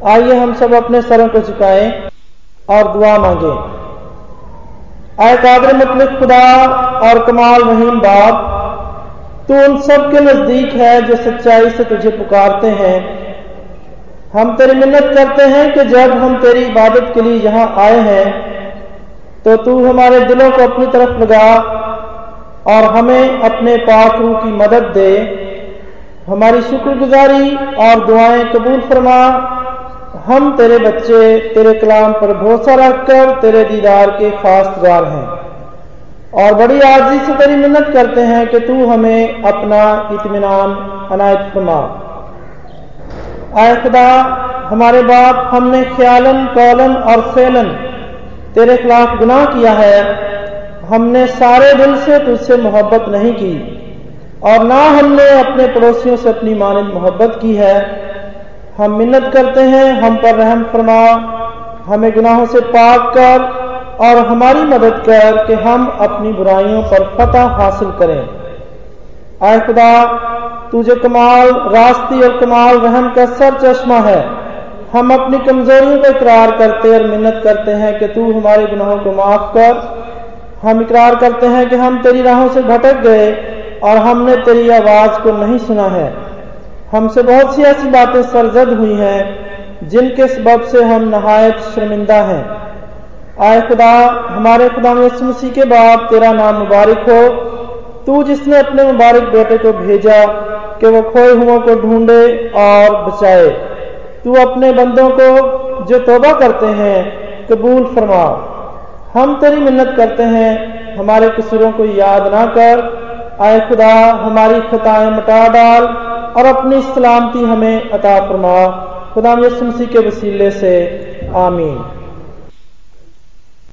आइए हम सब अपने सरों को झुकाएँ और दुआ मांगे। आए कादर मतलब खुदा और कमाल रहीम बाप, तू उन सब के नज़दीक है जो सच्चाई से तुझे पुकारते हैं। हम तेरी मिन्नत करते हैं कि जब हम तेरी इबादत के लिए यहाँ आए हैं तो तू हमारे दिलों को अपनी तरफ़ लगा और हमें अपने पाक रूह की मदद दे। हमारी शुक्रगुजारी और दुआएँ कबूल फरमा हम तेरे बच्चे, तेरे कलाम पर भरोसा रखकर तेरे दीदार के खासगार हैं। और बड़ी आर्जी से तेरी मिन्नत करते हैं कि तू हमें अपना इतमान अनायत फरमा। आए खुदा, हमारे बाप हमने ख्यालन, कौलन और फैलन तेरे खिलाफ गुनाह किया है। हमने सारे दिल से तुझसे मोहब्बत नहीं की और ना हमने अपने पड़ोसियों से अपनी मानद मोहब्बत की है। हम मिन्नत करते हैं, हम पर रहम फरमा, हमें गुनाहों से पाक कर और हमारी मदद कर कि हम अपनी बुराइयों पर फतह हासिल करें। आए खुदा, तुझे कमाल, रास्ती और कमाल रहम का सर चश्मा है। हम अपनी कमजोरियों को इकरार करते और मिन्नत करते हैं कि तू हमारे गुनाहों को माफ़ कर। हम इकरार करते हैं कि हम तेरी राहों से भटक गए और हमने तेरी आवाज़ को नहीं सुना है। हमसे बहुत सी ऐसी बातें सरजद हुई हैं, जिनके सबब से हम नहायत शर्मिंदा हैं। आए खुदा, हमारे खुदा मसीह के बाद तेरा नाम मुबारक हो। तू जिसने अपने मुबारक बेटे को भेजा, कि वो खोए हुओं को ढूंढे और बचाए। तू अपने बंदों को जो तोबा करते हैं, कबूल फरमा। हम तेरी मिन्नत करते हैं, हमारे कसूरों को याद ना कर। आए खुदा, हमारी खताएँ मटा डाल और अपनी सलामती हमें अता फरमा। खुदा यसुमसी के वसीले से आमीन।